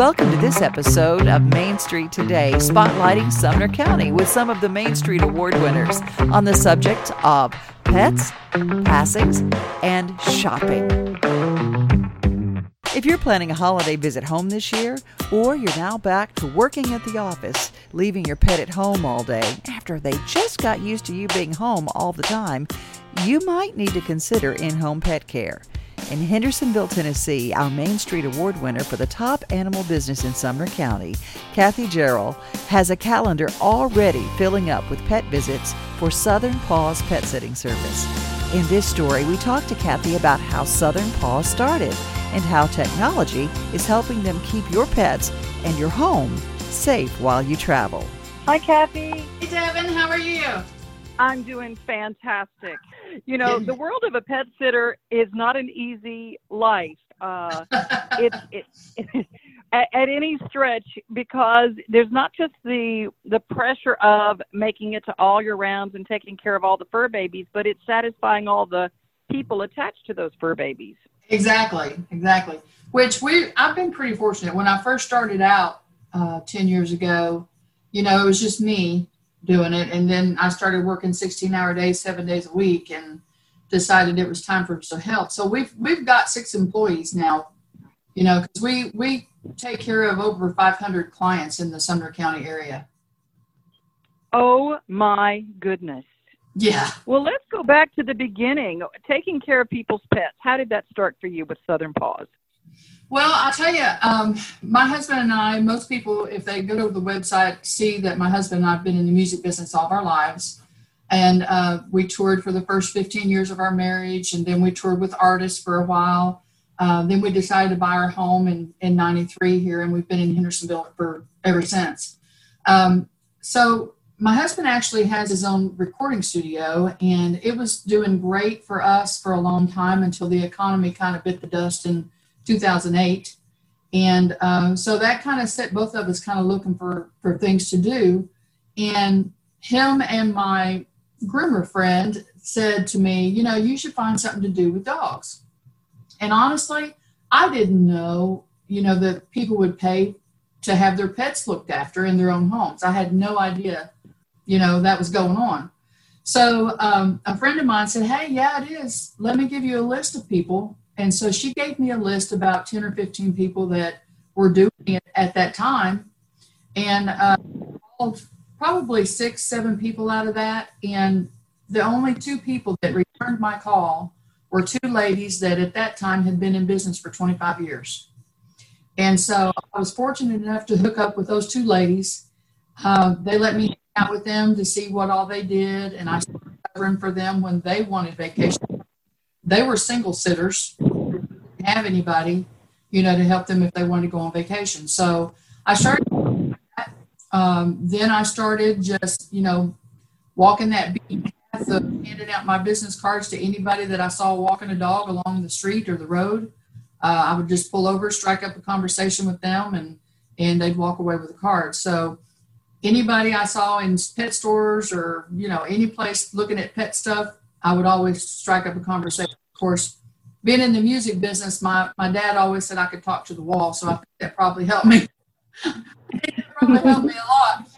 Welcome to this episode of Main Street Today, spotlighting Sumner County with some of the Main Street Award winners on the subject of pets, passings, and shopping. If you're planning a holiday visit home this year, or you're now back to working at the office, leaving your pet at home all day after they just got used to you being home all the time, you might need to consider in home pet care. In Hendersonville, Tennessee, our Main Street Award winner for the top animal business in Sumner County, Kathy Gerald, has a calendar already filling up with pet visits for Southern Paws Pet Sitting Service. In this story, we talk to Kathy about how Southern Paws started and how technology is helping them keep your pets and your home safe while you travel. Hi, Kathy. Hey, Devin, how are you? I'm doing fantastic. You know, the world of a pet sitter is not an easy life. Uh, it's it, it, at, at any stretch because there's not just the the pressure of making it to all your rounds and taking care of all the fur babies, but it's satisfying all the people attached to those fur babies. Exactly, exactly. Which we I've been pretty fortunate. When I first started out uh, ten years ago, you know, it was just me doing it. And then I started working 16 hour days, seven days a week and decided it was time for some help. So we've, we've got six employees now, you know, cause we, we take care of over 500 clients in the Sumner County area. Oh my goodness. Yeah. Well, let's go back to the beginning. Taking care of people's pets. How did that start for you with Southern Paws? Well, I'll tell you, um, my husband and I, most people, if they go to the website, see that my husband and I have been in the music business all of our lives. And uh, we toured for the first 15 years of our marriage, and then we toured with artists for a while. Uh, then we decided to buy our home in, in 93 here, and we've been in Hendersonville for ever since. Um, so my husband actually has his own recording studio, and it was doing great for us for a long time until the economy kind of bit the dust and 2008. And um, so that kind of set both of us kind of looking for, for things to do. And him and my groomer friend said to me, you know, you should find something to do with dogs. And honestly, I didn't know, you know, that people would pay to have their pets looked after in their own homes. I had no idea, you know, that was going on. So um, a friend of mine said, hey, yeah, it is. Let me give you a list of people and so she gave me a list about 10 or 15 people that were doing it at that time. And uh, called probably six, seven people out of that. And the only two people that returned my call were two ladies that at that time had been in business for 25 years. And so I was fortunate enough to hook up with those two ladies. Uh, they let me hang out with them to see what all they did, and I started covering for them when they wanted vacation. They were single sitters, didn't have anybody, you know, to help them if they wanted to go on vacation. So I started. Um, then I started just, you know, walking that beat path of handing out my business cards to anybody that I saw walking a dog along the street or the road. Uh, I would just pull over, strike up a conversation with them, and and they'd walk away with a card. So anybody I saw in pet stores or you know any place looking at pet stuff, I would always strike up a conversation. Course, being in the music business, my, my dad always said I could talk to the wall, so I think that probably helped me. it probably helped me a lot.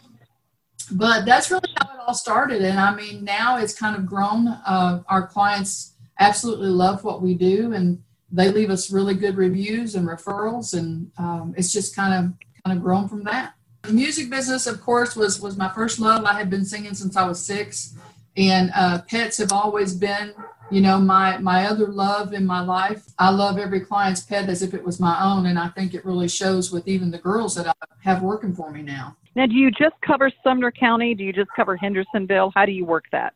But that's really how it all started. And I mean, now it's kind of grown. Uh, our clients absolutely love what we do, and they leave us really good reviews and referrals, and um, it's just kind of kind of grown from that. The music business, of course, was was my first love. I had been singing since I was six, and uh, pets have always been you know my my other love in my life i love every client's pet as if it was my own and i think it really shows with even the girls that i have working for me now. Now do you just cover sumner county? Do you just cover hendersonville? How do you work that?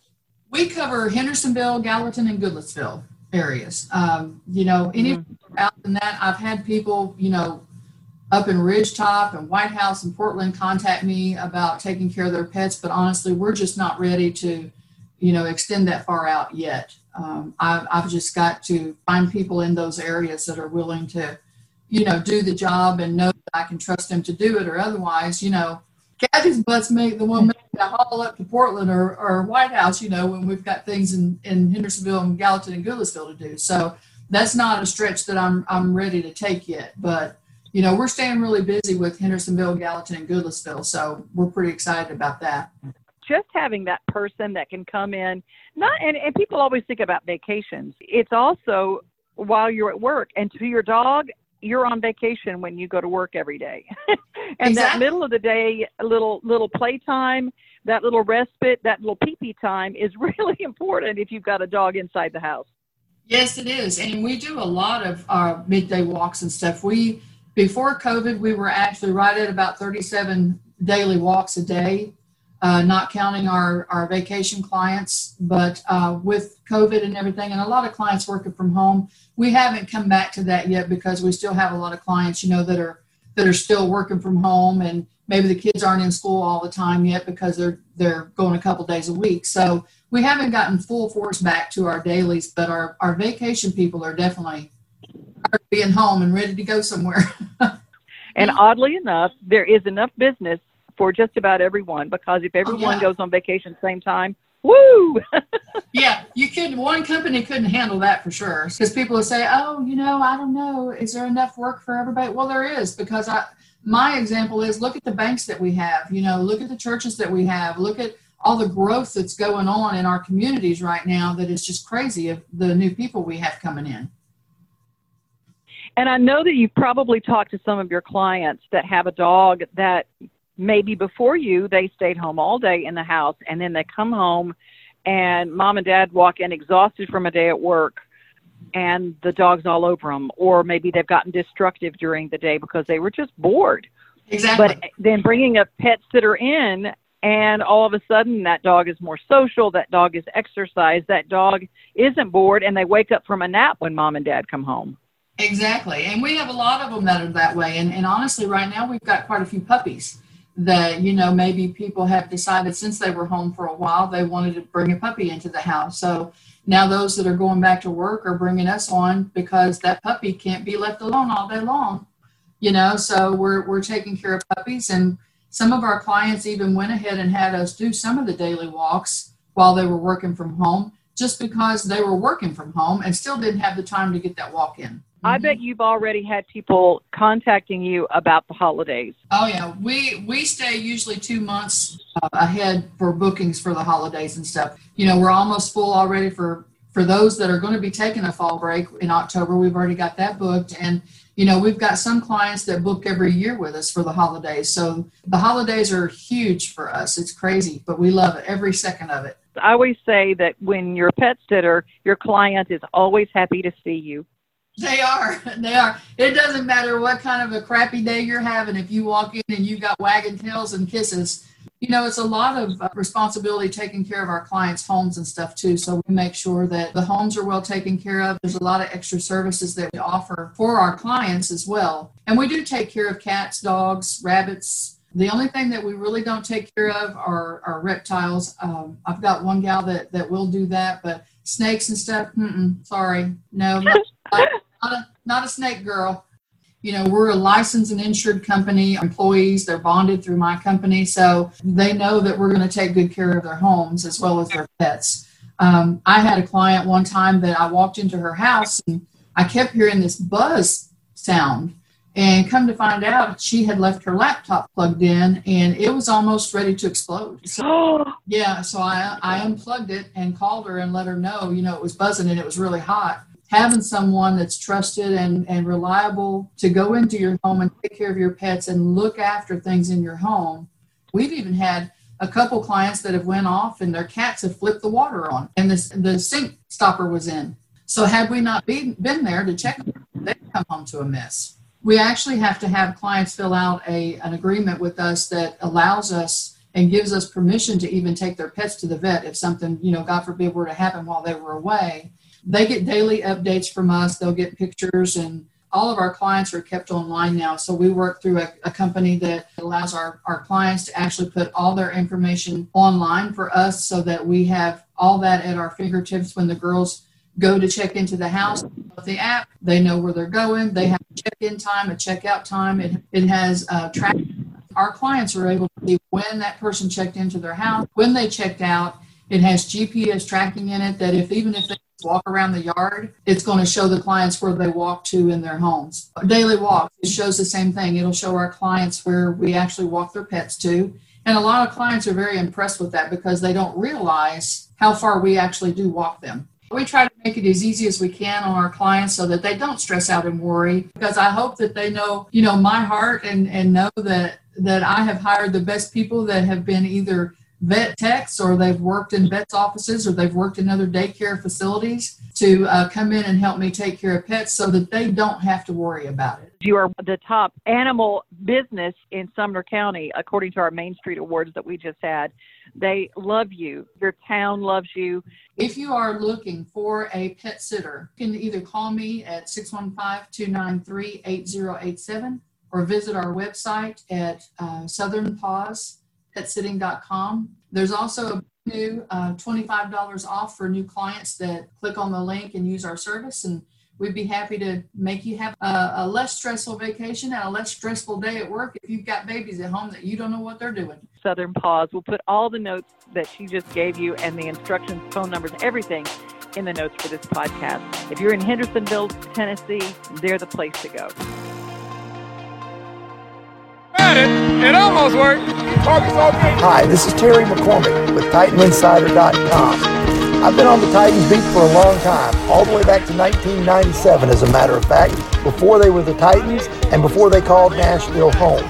We cover hendersonville gallatin and goodlettsville areas. Um, you know any mm-hmm. out in that i've had people you know up in ridgetop and white house and portland contact me about taking care of their pets but honestly we're just not ready to you know extend that far out yet um, I've, I've just got to find people in those areas that are willing to, you know, do the job and know that I can trust them to do it, or otherwise, you know, Kathy's butts make the one to haul up to Portland or, or White House, you know, when we've got things in, in Hendersonville and Gallatin and Goodlettsville to do. So that's not a stretch that I'm I'm ready to take yet. But you know, we're staying really busy with Hendersonville, Gallatin, and Goodlettsville. So we're pretty excited about that. Just having that person that can come in, not and, and people always think about vacations. It's also while you're at work and to your dog, you're on vacation when you go to work every day. and exactly. that middle of the day little little playtime, that little respite, that little pee pee time is really important if you've got a dog inside the house. Yes, it is. And we do a lot of our midday walks and stuff. We before COVID, we were actually right at about 37 daily walks a day, uh, not counting our, our vacation clients. But uh, with COVID and everything, and a lot of clients working from home, we haven't come back to that yet because we still have a lot of clients, you know, that are that are still working from home, and maybe the kids aren't in school all the time yet because they're they're going a couple days a week. So we haven't gotten full force back to our dailies, but our our vacation people are definitely being home and ready to go somewhere. and oddly enough, there is enough business for just about everyone because if oh, everyone oh, yeah. goes on vacation at the same time, woo! yeah, you could. One company couldn't handle that for sure because people would say, "Oh, you know, I don't know, is there enough work for everybody?" Well, there is because I. My example is look at the banks that we have. You know, look at the churches that we have. Look at all the growth that's going on in our communities right now. That is just crazy of the new people we have coming in. And I know that you've probably talked to some of your clients that have a dog that maybe before you they stayed home all day in the house and then they come home and mom and dad walk in exhausted from a day at work and the dog's all over them or maybe they've gotten destructive during the day because they were just bored. Exactly. But then bringing a pet sitter in and all of a sudden that dog is more social, that dog is exercised, that dog isn't bored and they wake up from a nap when mom and dad come home. Exactly. And we have a lot of them that are that way. And, and honestly, right now we've got quite a few puppies that, you know, maybe people have decided since they were home for a while, they wanted to bring a puppy into the house. So now those that are going back to work are bringing us on because that puppy can't be left alone all day long, you know, so we're, we're taking care of puppies. And some of our clients even went ahead and had us do some of the daily walks while they were working from home just because they were working from home and still didn't have the time to get that walk in. I bet you've already had people contacting you about the holidays. Oh yeah, we we stay usually two months uh, ahead for bookings for the holidays and stuff. You know, we're almost full already for for those that are going to be taking a fall break in October. We've already got that booked, and you know we've got some clients that book every year with us for the holidays. So the holidays are huge for us. It's crazy, but we love it every second of it. I always say that when you're a pet sitter, your client is always happy to see you. They are. They are. It doesn't matter what kind of a crappy day you're having. If you walk in and you've got wagging tails and kisses, you know, it's a lot of uh, responsibility taking care of our clients' homes and stuff too. So we make sure that the homes are well taken care of. There's a lot of extra services that we offer for our clients as well. And we do take care of cats, dogs, rabbits. The only thing that we really don't take care of are, are reptiles. Um, I've got one gal that, that will do that, but snakes and stuff, sorry. No, not, not a, not a snake girl. You know, we're a licensed and insured company, employees, they're bonded through my company, so they know that we're going to take good care of their homes as well as their pets. Um, I had a client one time that I walked into her house and I kept hearing this buzz sound. And come to find out, she had left her laptop plugged in and it was almost ready to explode. So, yeah, so I, I unplugged it and called her and let her know, you know, it was buzzing and it was really hot having someone that's trusted and, and reliable to go into your home and take care of your pets and look after things in your home. We've even had a couple clients that have went off and their cats have flipped the water on and the, the sink stopper was in. So had we not been, been there to check, they'd come home to a mess. We actually have to have clients fill out a, an agreement with us that allows us and gives us permission to even take their pets to the vet if something, you know, God forbid were to happen while they were away they get daily updates from us. They'll get pictures, and all of our clients are kept online now. So we work through a, a company that allows our, our clients to actually put all their information online for us so that we have all that at our fingertips when the girls go to check into the house with the app. They know where they're going. They have a check-in time, a check-out time. It, it has uh, track. Our clients are able to see when that person checked into their house, when they checked out. It has GPS tracking in it that if even if they walk around the yard, it's going to show the clients where they walk to in their homes. Daily walk, it shows the same thing. It'll show our clients where we actually walk their pets to. And a lot of clients are very impressed with that because they don't realize how far we actually do walk them. We try to make it as easy as we can on our clients so that they don't stress out and worry because I hope that they know, you know, my heart and, and know that that I have hired the best people that have been either vet techs or they've worked in vets offices or they've worked in other daycare facilities to uh, come in and help me take care of pets so that they don't have to worry about it. You are the top animal business in Sumner County, according to our Main Street Awards that we just had. They love you. Your town loves you. If you are looking for a pet sitter, you can either call me at 615 293 8087 or visit our website at uh, Southern Paws PetSitting.com. There's also a new uh, $25 off for new clients that click on the link and use our service. And we'd be happy to make you have a, a, less stressful vacation and a less stressful day at work if you've got babies at home that you don't know what they're doing. Southern Paws. We'll put all the notes that she just gave you and the instructions, phone numbers, everything in the notes for this podcast. If you're in Hendersonville, Tennessee, they're the place to go. It. Almost worked. Hi, this is Terry McCormick with TitanInsider.com. I've been on the Titans beat for a long time, all the way back to 1997, as a matter of fact, before they were the Titans and before they called Nashville home.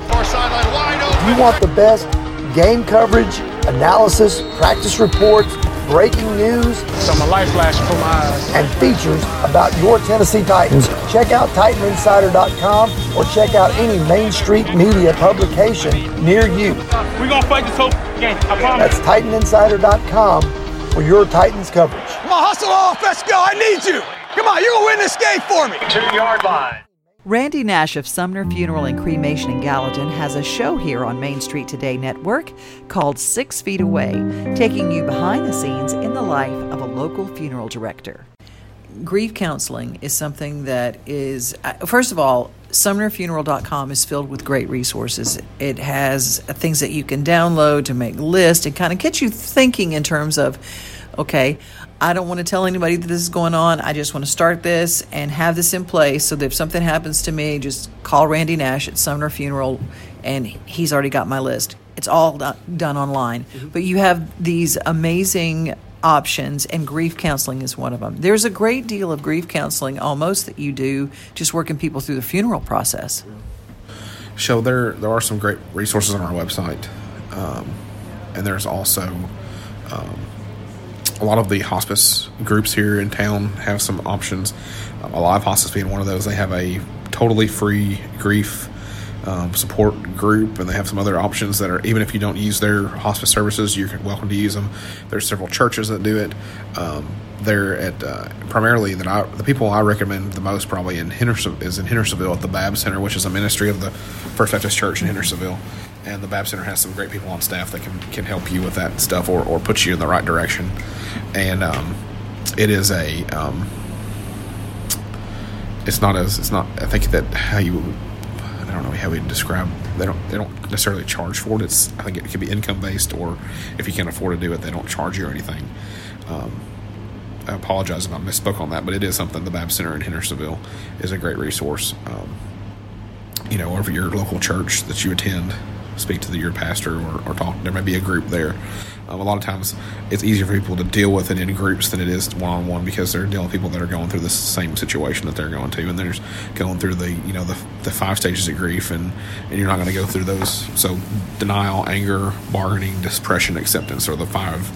You want the best game coverage, analysis, practice reports, breaking news, so my life flashed before my eyes, and features about your Tennessee Titans, check out TitanInsider.com or check out any Main Street Media publication near you. We're going to fight this whole game, I promise. That's TitanInsider.com for your Titans coverage. Come on, hustle off. Let's go. I need you. Come on, you're going to win this game for me. Two yard line. Randy Nash of Sumner Funeral and Cremation in Gallatin has a show here on Main Street Today Network called Six Feet Away, taking you behind the scenes in the life of a local funeral director. Grief counseling is something that is, uh, first of all, SumnerFuneral.com is filled with great resources. It has things that you can download to make lists and kind of get you thinking in terms of, okay, I don't want to tell anybody that this is going on. I just want to start this and have this in place so that if something happens to me, just call Randy Nash at Sumner Funeral and he's already got my list. It's all done online. Mm-hmm. But you have these amazing options, and grief counseling is one of them. There's a great deal of grief counseling almost that you do just working people through the funeral process. So there, there are some great resources on our website. Um, and there's also um, a lot of the hospice groups here in town have some options. Alive Hospice being one of those, they have a totally free grief um, support group, and they have some other options that are even if you don't use their hospice services, you're welcome to use them. There's several churches that do it. Um, they're at uh, primarily that I the people I recommend the most probably in Henderson is in Hendersonville at the Bab Center, which is a ministry of the First Baptist Church in Hendersonville and the Bab Center has some great people on staff that can, can help you with that stuff or, or put you in the right direction. And um, it is a, um, it's not as, it's not, I think that how you, I don't know how we describe, they don't, they don't necessarily charge for it. It's, I think it could be income based or if you can't afford to do it, they don't charge you or anything. Um, I apologize if I misspoke on that, but it is something. The Bab Center in Hendersonville is a great resource. Um, you know, over your local church that you attend speak to the, your pastor or, or talk. There may be a group there. Um, a lot of times, it's easier for people to deal with it in groups than it is one on one because they're dealing with people that are going through the same situation that they're going to, and they're going through the you know the, the five stages of grief, and and you're not going to go through those. So denial, anger, bargaining, depression, acceptance are the five.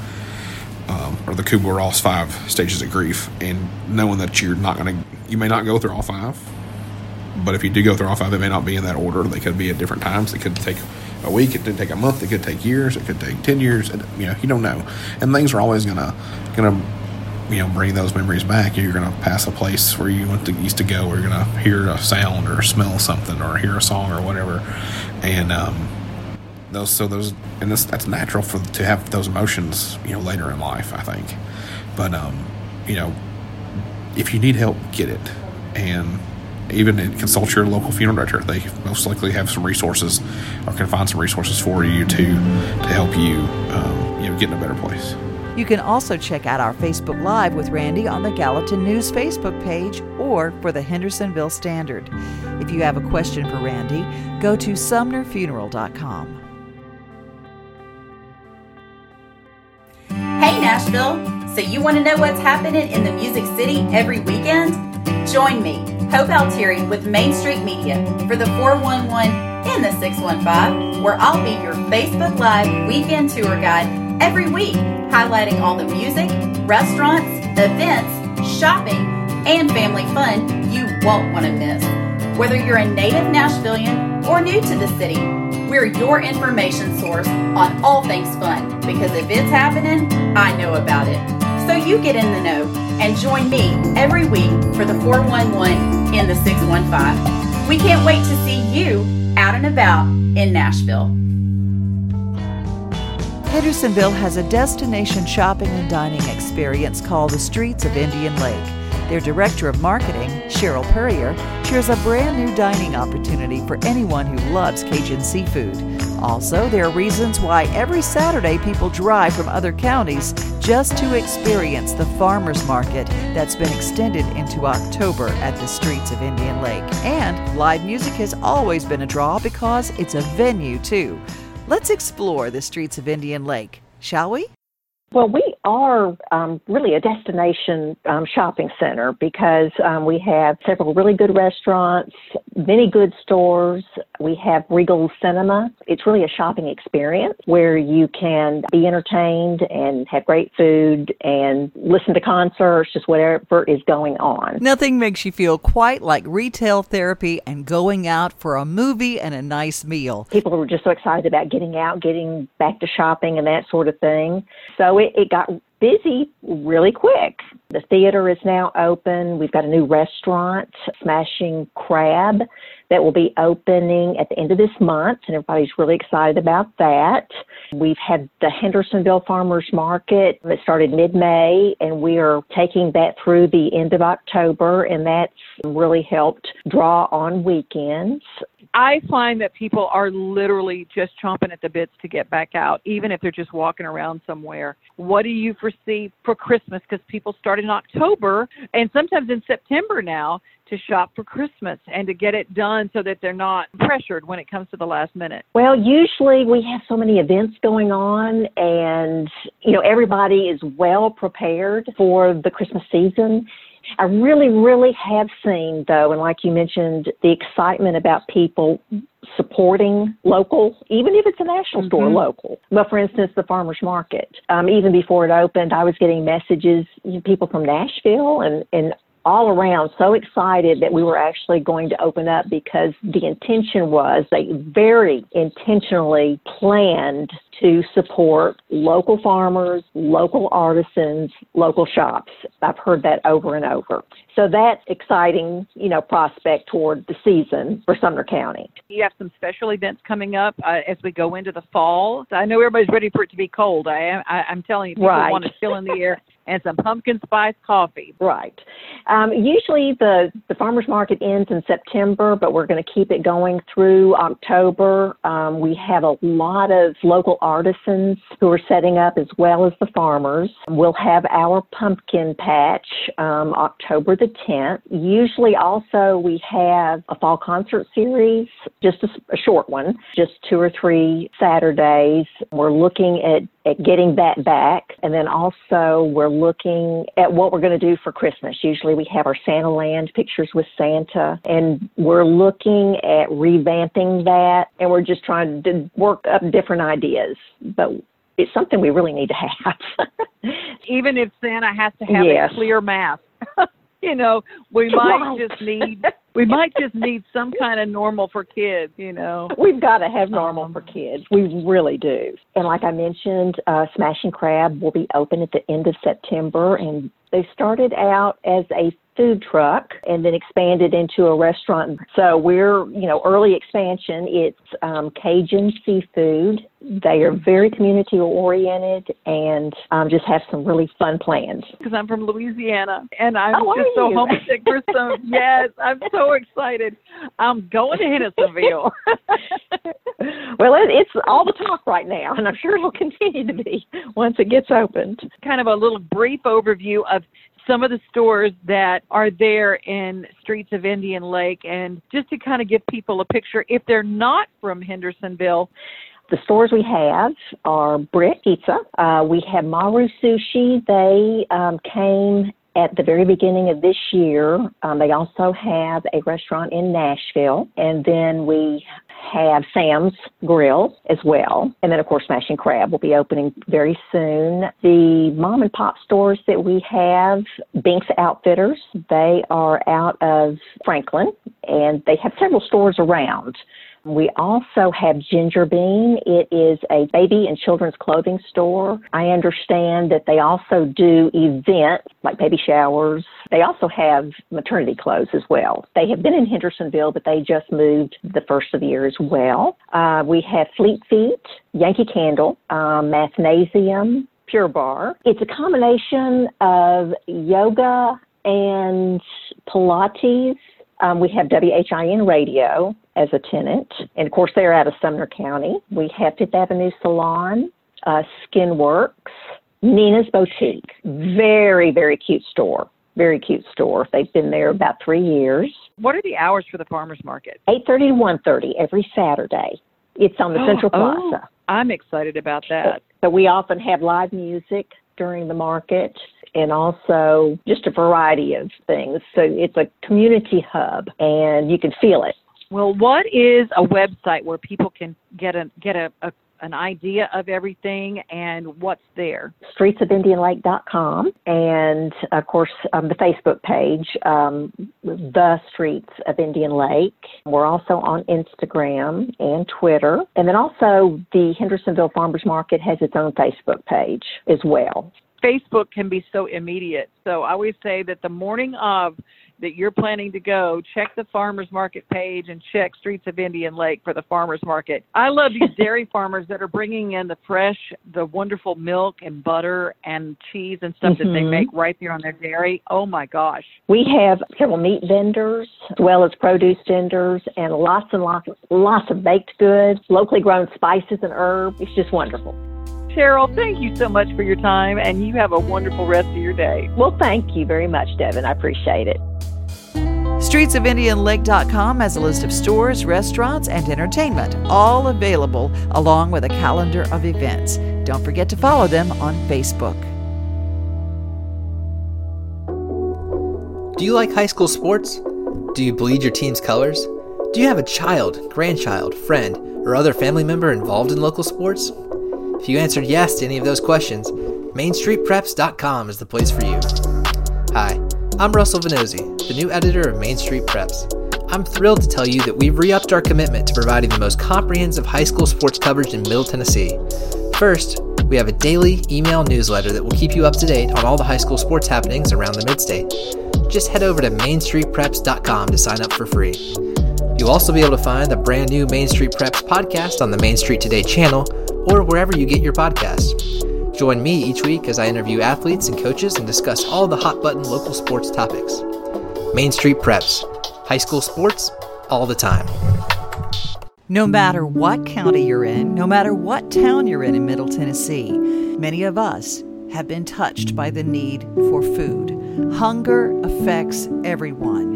Um, or the Kubler Ross five stages of grief, and knowing that you're not going to, you may not go through all five, but if you do go through all five, it may not be in that order. They could be at different times. It could take a week. It could take a month. It could take years. It could take ten years. You know, you don't know. And things are always gonna gonna you know bring those memories back. You're gonna pass a place where you went to, used to go. Or you're gonna hear a sound or smell something or hear a song or whatever. And um, those so those and this that's natural for to have those emotions. You know, later in life, I think. But um, you know, if you need help, get it. And even consult your local funeral director. They most likely have some resources or can find some resources for you to to help you, um, you know, get in a better place. You can also check out our Facebook Live with Randy on the Gallatin News Facebook page or for the Hendersonville Standard. If you have a question for Randy, go to sumnerfuneral.com. Hey Nashville! So you want to know what's happening in the Music City every weekend? Join me, Hope Altieri with Main Street Media for the 411 and the 615, where I'll be your Facebook Live weekend tour guide every week, highlighting all the music, restaurants, events, shopping, and family fun you won't want to miss. Whether you're a native Nashvilleian or new to the city, we're your information source on all things fun because if it's happening, I know about it. So you get in the know and join me every week for the 411 and the 615. We can't wait to see you out and about in Nashville. Hendersonville has a destination shopping and dining experience called the Streets of Indian Lake. Their director of marketing, Cheryl Purrier, shares a brand new dining opportunity for anyone who loves Cajun seafood. Also, there are reasons why every Saturday people drive from other counties just to experience the farmers market that's been extended into October at the streets of Indian Lake. And live music has always been a draw because it's a venue, too. Let's explore the streets of Indian Lake, shall we? Well, we are um, really a destination um, shopping center because um, we have several really good restaurants, many good stores. We have Regal Cinema. It's really a shopping experience where you can be entertained and have great food and listen to concerts, just whatever is going on. Nothing makes you feel quite like retail therapy and going out for a movie and a nice meal. People were just so excited about getting out, getting back to shopping and that sort of thing. So it, it got busy really quick. The theater is now open. We've got a new restaurant, Smashing Crab, that will be opening at the end of this month, and everybody's really excited about that. We've had the Hendersonville Farmers Market that started mid May, and we are taking that through the end of October, and that's really helped draw on weekends. I find that people are literally just chomping at the bits to get back out, even if they're just walking around somewhere. What do you foresee for Christmas? Because people start in October and sometimes in September now to shop for Christmas and to get it done so that they're not pressured when it comes to the last minute. Well, usually we have so many events going on and, you know, everybody is well prepared for the Christmas season. I really, really have seen, though, and like you mentioned, the excitement about people supporting local, even if it's a national mm-hmm. store, local. But for instance, the farmers market. Um, even before it opened, I was getting messages, you know, people from Nashville and, and all around so excited that we were actually going to open up because the intention was they very intentionally planned to support local farmers, local artisans, local shops. I've heard that over and over. So that's exciting, you know, prospect toward the season for Sumner County. You have some special events coming up uh, as we go into the fall. I know everybody's ready for it to be cold. I am. I, I'm telling you, people right. want to chill in the air and some pumpkin spice coffee. Right. Um, usually the, the farmers market ends in September, but we're going to keep it going through October. Um, we have a lot of local artisans who are setting up as well as the farmers. We'll have our pumpkin patch um, October the 10th. Usually also we have a fall concert series, just a, a short one, just two or three Saturdays. We're looking at at getting that back. And then also we're looking at what we're going to do for Christmas. Usually we have our Santa Land pictures with Santa and we're looking at revamping that and we're just trying to work up different ideas. But it's something we really need to have. Even if Santa has to have yes. a clear mask. you know, we might just need we might just need some kind of normal for kids, you know. We've got to have normal um, for kids. We really do. And like I mentioned, uh, Smashing Crab will be open at the end of September, and they started out as a food truck and then expanded into a restaurant. So we're, you know, early expansion. It's um, Cajun seafood. They are very community oriented and um, just have some really fun plans. Because I'm from Louisiana and I'm Oh, just so homesick for some. yes, I'm so excited. I'm going to Hendersonville. Well, it, it's all the talk right now, and I'm sure it'll continue to be once it gets opened. kind of a little brief overview of some of the stores that are there in streets of Indian Lake and just to kind of give people a picture if they're not from Hendersonville The stores we have are Brick Pizza. Uh, we have Maru Sushi. They um, came at the very beginning of this year. Um, they also have a restaurant in Nashville. And then we have Sam's Grill as well. And then, of course, Smashing Crab will be opening very soon. The mom and pop stores that we have, Binks Outfitters, they are out of Franklin and they have several stores around. We also have Ginger Bean. It is a baby and children's clothing store. I understand that they also do events like baby showers. They also have maternity clothes as well. They have been in Hendersonville, but they just moved the first of the year as well. Uh, we have Fleet Feet, Yankee Candle, um, Mathnasium, Pure Barre. It's a combination of yoga and Pilates. Um, we have WHIN Radio as a tenant, and of course they're out of Sumner County. We have Fifth Avenue Salon, uh, Skinworks, Nina's Boutique. Very, very cute store. Very cute store. They've been there about three years. What are the hours for the farmers market? 8:30 to 1:30 every Saturday. It's on the Central Oh, Plaza. I'm excited about that. So we often have live music during the market and also just a variety of things. So it's a community hub and you can feel it. Well, what is a website where people can get a get a, a an idea of everything and what's there? streetsofindianlake.com and of course um, the facebook page um, the streets of indian lake we're also on instagram and twitter and then also the hendersonville farmers market has its own facebook page as well Facebook can be so immediate. So I always say that the morning of that you're planning to go, check the farmers market page and check Streets of Indian Lake for the farmers market. I love these dairy farmers that are bringing in the fresh, the wonderful milk and butter and cheese and stuff that they Mhm. make right there on their dairy. Oh my gosh. we have several meat vendors as well as produce vendors and lots and lots lots of baked goods locally grown spices and herbs it's just wonderful Cheryl, thank you so much for your time and you have a wonderful rest of your day. well thank you very much devin i appreciate it StreetsofIndianLake.com has a list of stores, restaurants, and entertainment, all available along with a calendar of events. Don't forget to follow them on Facebook. Do you like high school sports? Do you bleed your team's colors? Do you have a child, grandchild, friend, or other family member involved in local sports? If you answered yes to any of those questions, MainStreetPreps.com is the place for you. Hi, I'm Russell Venozzi, the new editor of Main Street Preps. I'm thrilled to tell you that we've re upped our commitment to providing the most comprehensive high school sports coverage in Middle Tennessee. First, we have a daily email newsletter that will keep you up to date on all the high school sports happenings around the midstate. Just head over to mainstreetpreps.com to sign up for free. You'll also be able to find the brand new Main Street Preps podcast on the Main Street Today channel or wherever you get your podcasts. Join me each week as I interview athletes and coaches and discuss all the hot button local sports topics. Main Street Preps, high school sports, all the time. No matter what county you're in, no matter what town you're in in Middle Tennessee, many of us have been touched by the need for food. Hunger affects everyone.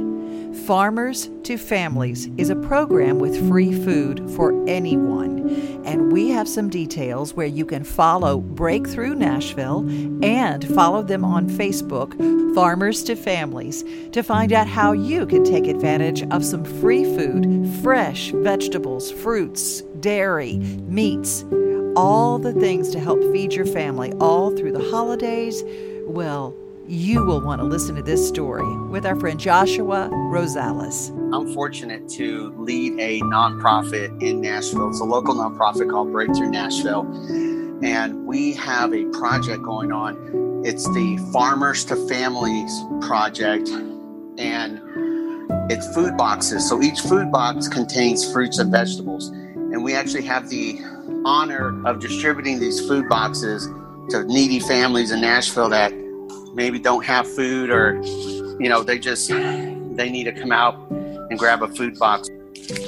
Farmers to Families is a program with free food for anyone. And we have some details where you can follow Breakthrough Nashville and follow them on Facebook, Farmers to Families, to find out how you can take advantage of some free food, fresh vegetables, fruits, dairy, meats, all the things to help feed your family all through the holidays. Well, you will want to listen to this story with our friend Joshua Rosales. I'm fortunate to lead a nonprofit in Nashville. It's a local nonprofit called Breakthrough Nashville. And we have a project going on. It's the Farmers to Families project. and it's food boxes. So each food box contains fruits and vegetables. And we actually have the honor of distributing these food boxes to needy families in Nashville that maybe don't have food or, you know, they just they need to come out and grab a food box.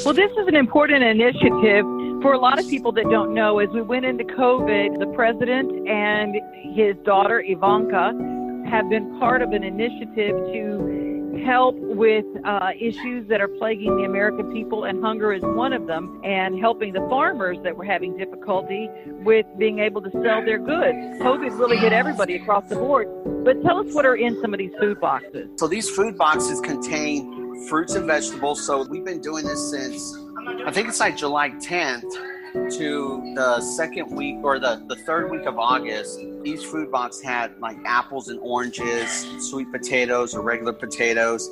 Well, this is an important initiative for a lot of people that don't know. As we went into COVID, the president and his daughter Ivanka have been part of an initiative to help with uh, issues that are plaguing the American people, and hunger is one of them, and helping the farmers that were having difficulty with being able to sell their goods. COVID really hit everybody across the board. But tell us what are in some of these food boxes. So these food boxes contain fruits and vegetables. So we've been doing this since I think it's like July 10th to the second week or the, the third week of August, each food box had like apples and oranges, sweet potatoes or regular potatoes.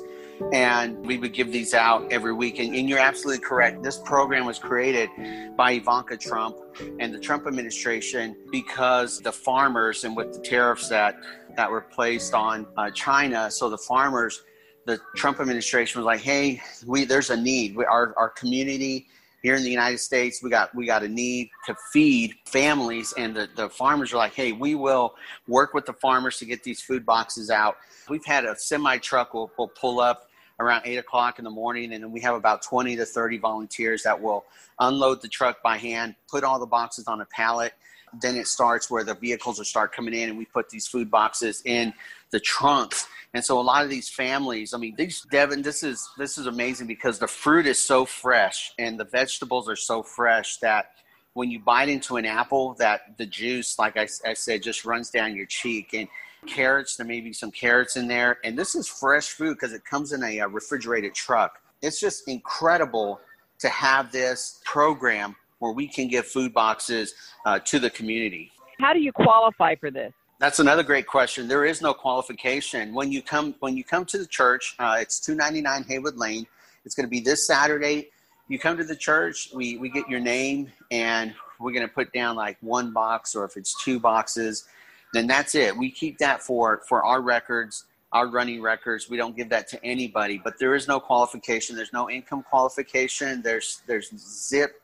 And we would give these out every week. And, and you're absolutely correct. This program was created by Ivanka Trump and the Trump administration because the farmers and with the tariffs that, that were placed on uh, China, so the farmers, the Trump administration was like, hey, we, there's a need. We, our, our community here in the United States, we got we got a need to feed families, and the, the farmers are like, hey, we will work with the farmers to get these food boxes out. We've had a semi truck will, will pull up around eight o'clock in the morning, and then we have about 20 to 30 volunteers that will unload the truck by hand, put all the boxes on a pallet. Then it starts where the vehicles will start coming in, and we put these food boxes in the trunks and so a lot of these families, I mean, these Devin, this is this is amazing because the fruit is so fresh and the vegetables are so fresh that when you bite into an apple, that the juice, like I, I said, just runs down your cheek. And carrots, there may be some carrots in there. And this is fresh food because it comes in a, a refrigerated truck. It's just incredible to have this program where we can give food boxes uh, to the community. How do you qualify for this? That's another great question. There is no qualification when you come when you come to the church. Uh, it's two ninety nine Haywood Lane. It's going to be this Saturday. You come to the church. We we get your name and we're going to put down like one box or if it's two boxes, then that's it. We keep that for for our records, our running records. We don't give that to anybody. But there is no qualification. There's no income qualification. There's there's zip,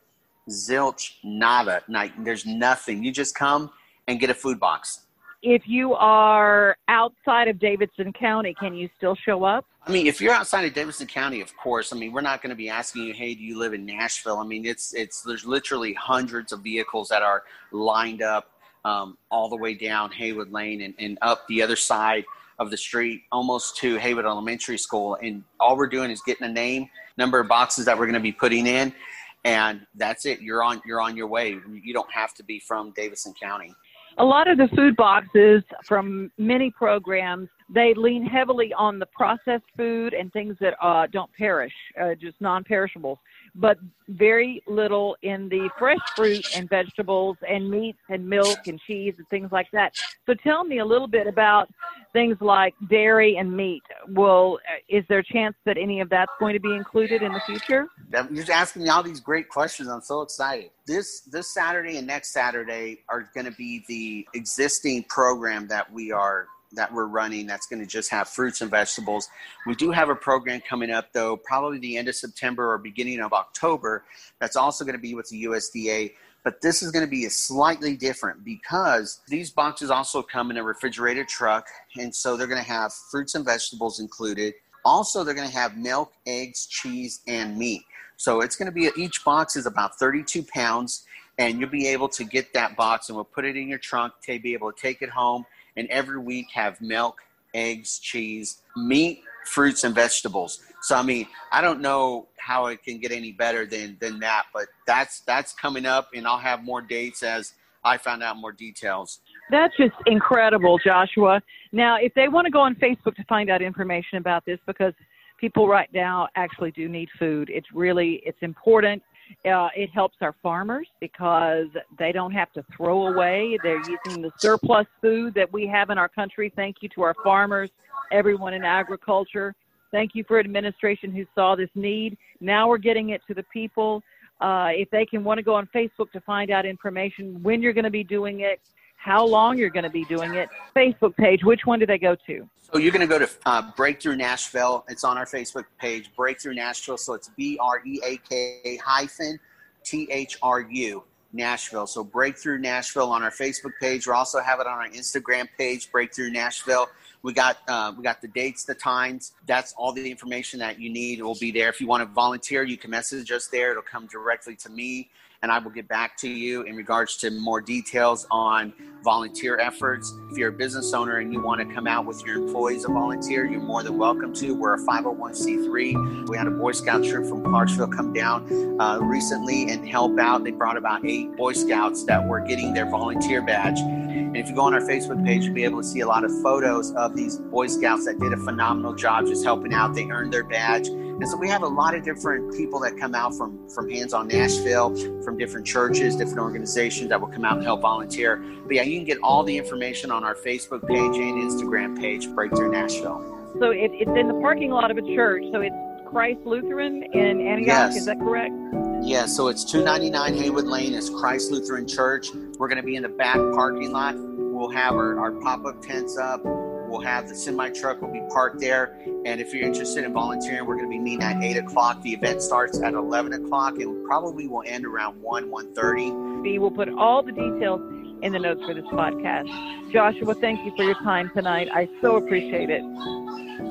zilch, nada. Like, there's nothing. You just come and get a food box if you are outside of Davidson County, can you still show up? I mean, if you're outside of Davidson County, of course. I mean, we're not going to be asking you, "Hey, do you live in Nashville?" I mean, it's it's there's literally hundreds of vehicles that are lined up um, all the way down Haywood Lane and, and up the other side of the street, almost to Haywood Elementary School. And all we're doing is getting a name, number of boxes that we're going to be putting in, and that's it. You're on you're on your way. You don't have to be from Davidson County a lot of the food boxes from many programs they lean heavily on the processed food and things that uh, don't perish, uh, just non-perishables, but very little in the fresh fruit and vegetables and meats and milk and cheese and things like that. So tell me a little bit about things like dairy and meat. Well, uh, is there a chance that any of that's going to be included in the future? You're asking me all these great questions. I'm so excited. This this Saturday and next Saturday are going to be the existing program that we are that we're running that's going to just have fruits and vegetables. We do have a program coming up, though, probably the end of September or beginning of October, that's also going to be with the USDA. But this is going to be slightly different because these boxes also come in a refrigerated truck. And so they're going to have fruits and vegetables included. Also, they're going to have milk, eggs, cheese, and meat. So it's going to be each box is about 32 pounds, and you'll be able to get that box and we'll put it in your trunk to be able to take it home and every week have milk, eggs, cheese, meat, fruits, and vegetables. So I mean, I don't know how it can get any better than than that, but that's that's coming up, and I'll have more dates as I found out more details. That's just incredible, Joshua. Now, if they want to go on Facebook to find out information about this, because people right now actually do need food, it's really it's important. Uh, it helps our farmers because they don't have to throw away. They're using the surplus food that we have in our country. Thank you to our farmers, everyone in agriculture. Thank you for administration who saw this need. Now we're getting it to the people. Uh, if they can want to go on Facebook to find out information when you're going to be doing it, how long you're going to be doing it. Facebook page, which one do they go to? So you're going to go to uh, Breakthrough Nashville. It's on our Facebook page, Breakthrough Nashville. So it's B R E A K hyphen T H R U Nashville. So Breakthrough Nashville on our Facebook page. We also have it on our Instagram page, Breakthrough Nashville. We got uh, we got the dates, the times. That's all the information that you need. It will be there. If you want to volunteer, you can message us there. It'll come directly to me and I will get back to you in regards to more details on volunteer efforts. If you're a business owner and you want to come out with your employees to volunteer, you're more than welcome to. We're a 501c3. We had a Boy Scout troop from Clarksville come down uh, recently and help out. They brought about eight Boy Scouts that were getting their volunteer badge. And if you go on our Facebook page, you'll be able to see a lot of photos of these Boy Scouts that did a phenomenal job just helping out. They earned their badge. And so we have a lot of different people that come out from, from Hands on Nashville, from different churches, different organizations that will come out and help volunteer. But yeah, you can get all the information on our Facebook page and Instagram page, Breakthrough Nashville. So it, it's in the parking lot of a church. So it's Christ Lutheran in Antioch. Yes. Is that correct? Yeah, so it's 299 Haywood Lane. It's Christ Lutheran Church. We're going to be in the back parking lot. We'll have our, our pop up tents up. We'll have the semi truck will be parked there. And if you're interested in volunteering, we're going to be meeting at 8 o'clock. The event starts at 11 o'clock and probably will end around 1, 1.30. We will put all the details in the notes for this podcast. Joshua, thank you for your time tonight. I so appreciate it.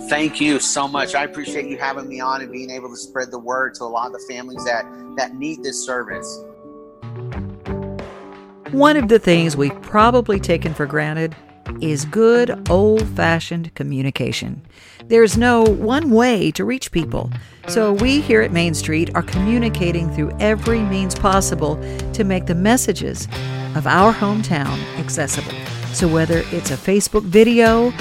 Thank you so much. I appreciate you having me on and being able to spread the word to a lot of the families that, that need this service. One of the things we've probably taken for granted is good old fashioned communication. There's no one way to reach people, so we here at Main Street are communicating through every means possible to make the messages of our hometown accessible. So whether it's a Facebook video,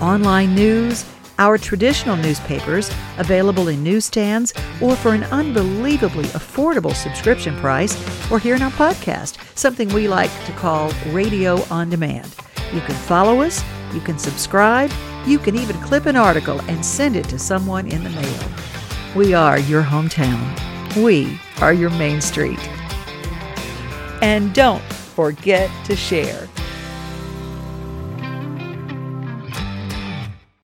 online news, our traditional newspapers available in newsstands, or for an unbelievably affordable subscription price, or here in our podcast, something we like to call radio on demand. You can follow us, you can subscribe, you can even clip an article and send it to someone in the mail. We are your hometown. We are your Main Street. And don't forget to share.